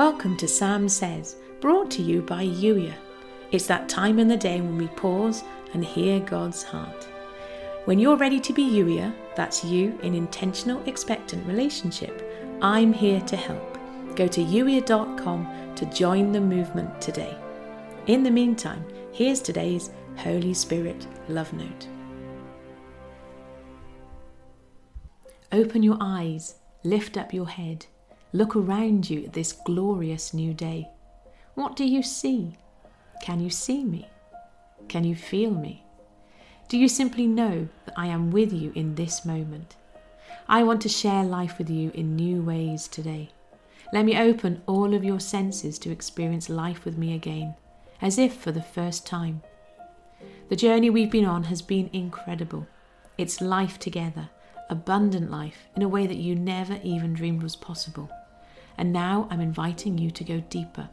Welcome to Sam Says, brought to you by Youier. It's that time in the day when we pause and hear God's heart. When you're ready to be Youier, that's you in intentional expectant relationship, I'm here to help. Go to youier.com to join the movement today. In the meantime, here's today's Holy Spirit love note. Open your eyes, lift up your head, look around you at this glorious new day. What do you see? Can you see me? Can you feel me? Do you simply know that I am with you in this moment? I want to share life with you in new ways today. Let me open all of your senses to experience life with me again, as if for the first time. The journey we've been on has been incredible. It's life together, abundant life in a way that you never even dreamed was possible. And now I'm inviting you to go deeper.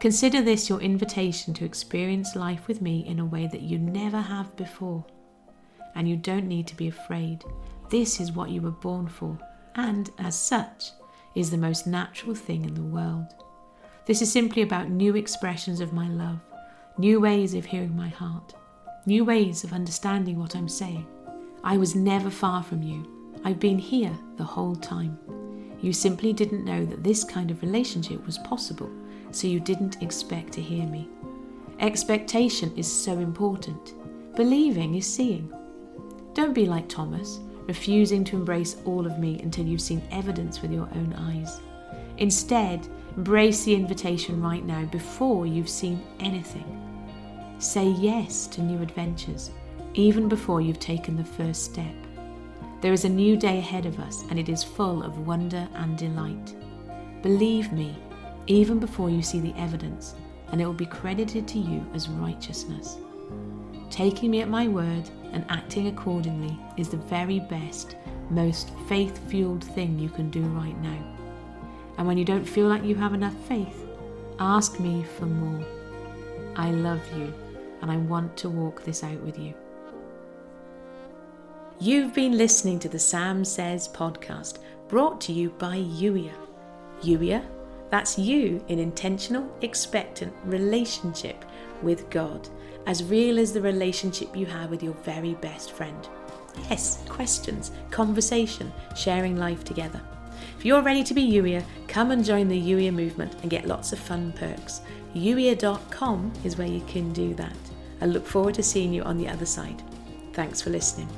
Consider this your invitation to experience life with me in a way that you never have before. And you don't need to be afraid. This is what you were born for, and as such, is the most natural thing in the world. This is simply about new expressions of my love, new ways of hearing my heart, new ways of understanding what I'm saying. I was never far from you. I've been here the whole time. You simply didn't know that this kind of relationship was possible, so you didn't expect to hear me. Expectation is so important. Believing is seeing. Don't be like Thomas, refusing to embrace all of me until you've seen evidence with your own eyes. Instead, embrace the invitation right now before you've seen anything. Say yes to new adventures even before you've taken the first step. There is a new day ahead of us, and it is full of wonder and delight. Believe me, even before you see the evidence, and it will be credited to you as righteousness. Taking me at my word and acting accordingly is the very best, most faith fueled thing you can do right now. And when you don't feel like you have enough faith, ask me for more. I love you, and I want to walk this out with you. You've been listening to the Sam Says podcast, brought to you by Youier. Youier, that's you in intentional, expectant relationship with God, as real as the relationship you have with your very best friend. Yes, questions, conversation, sharing life together. If you're ready to be Youier, come and join the Youier movement and get lots of fun perks. Youier.com is where you can do that. I look forward to seeing you on the other side. Thanks for listening.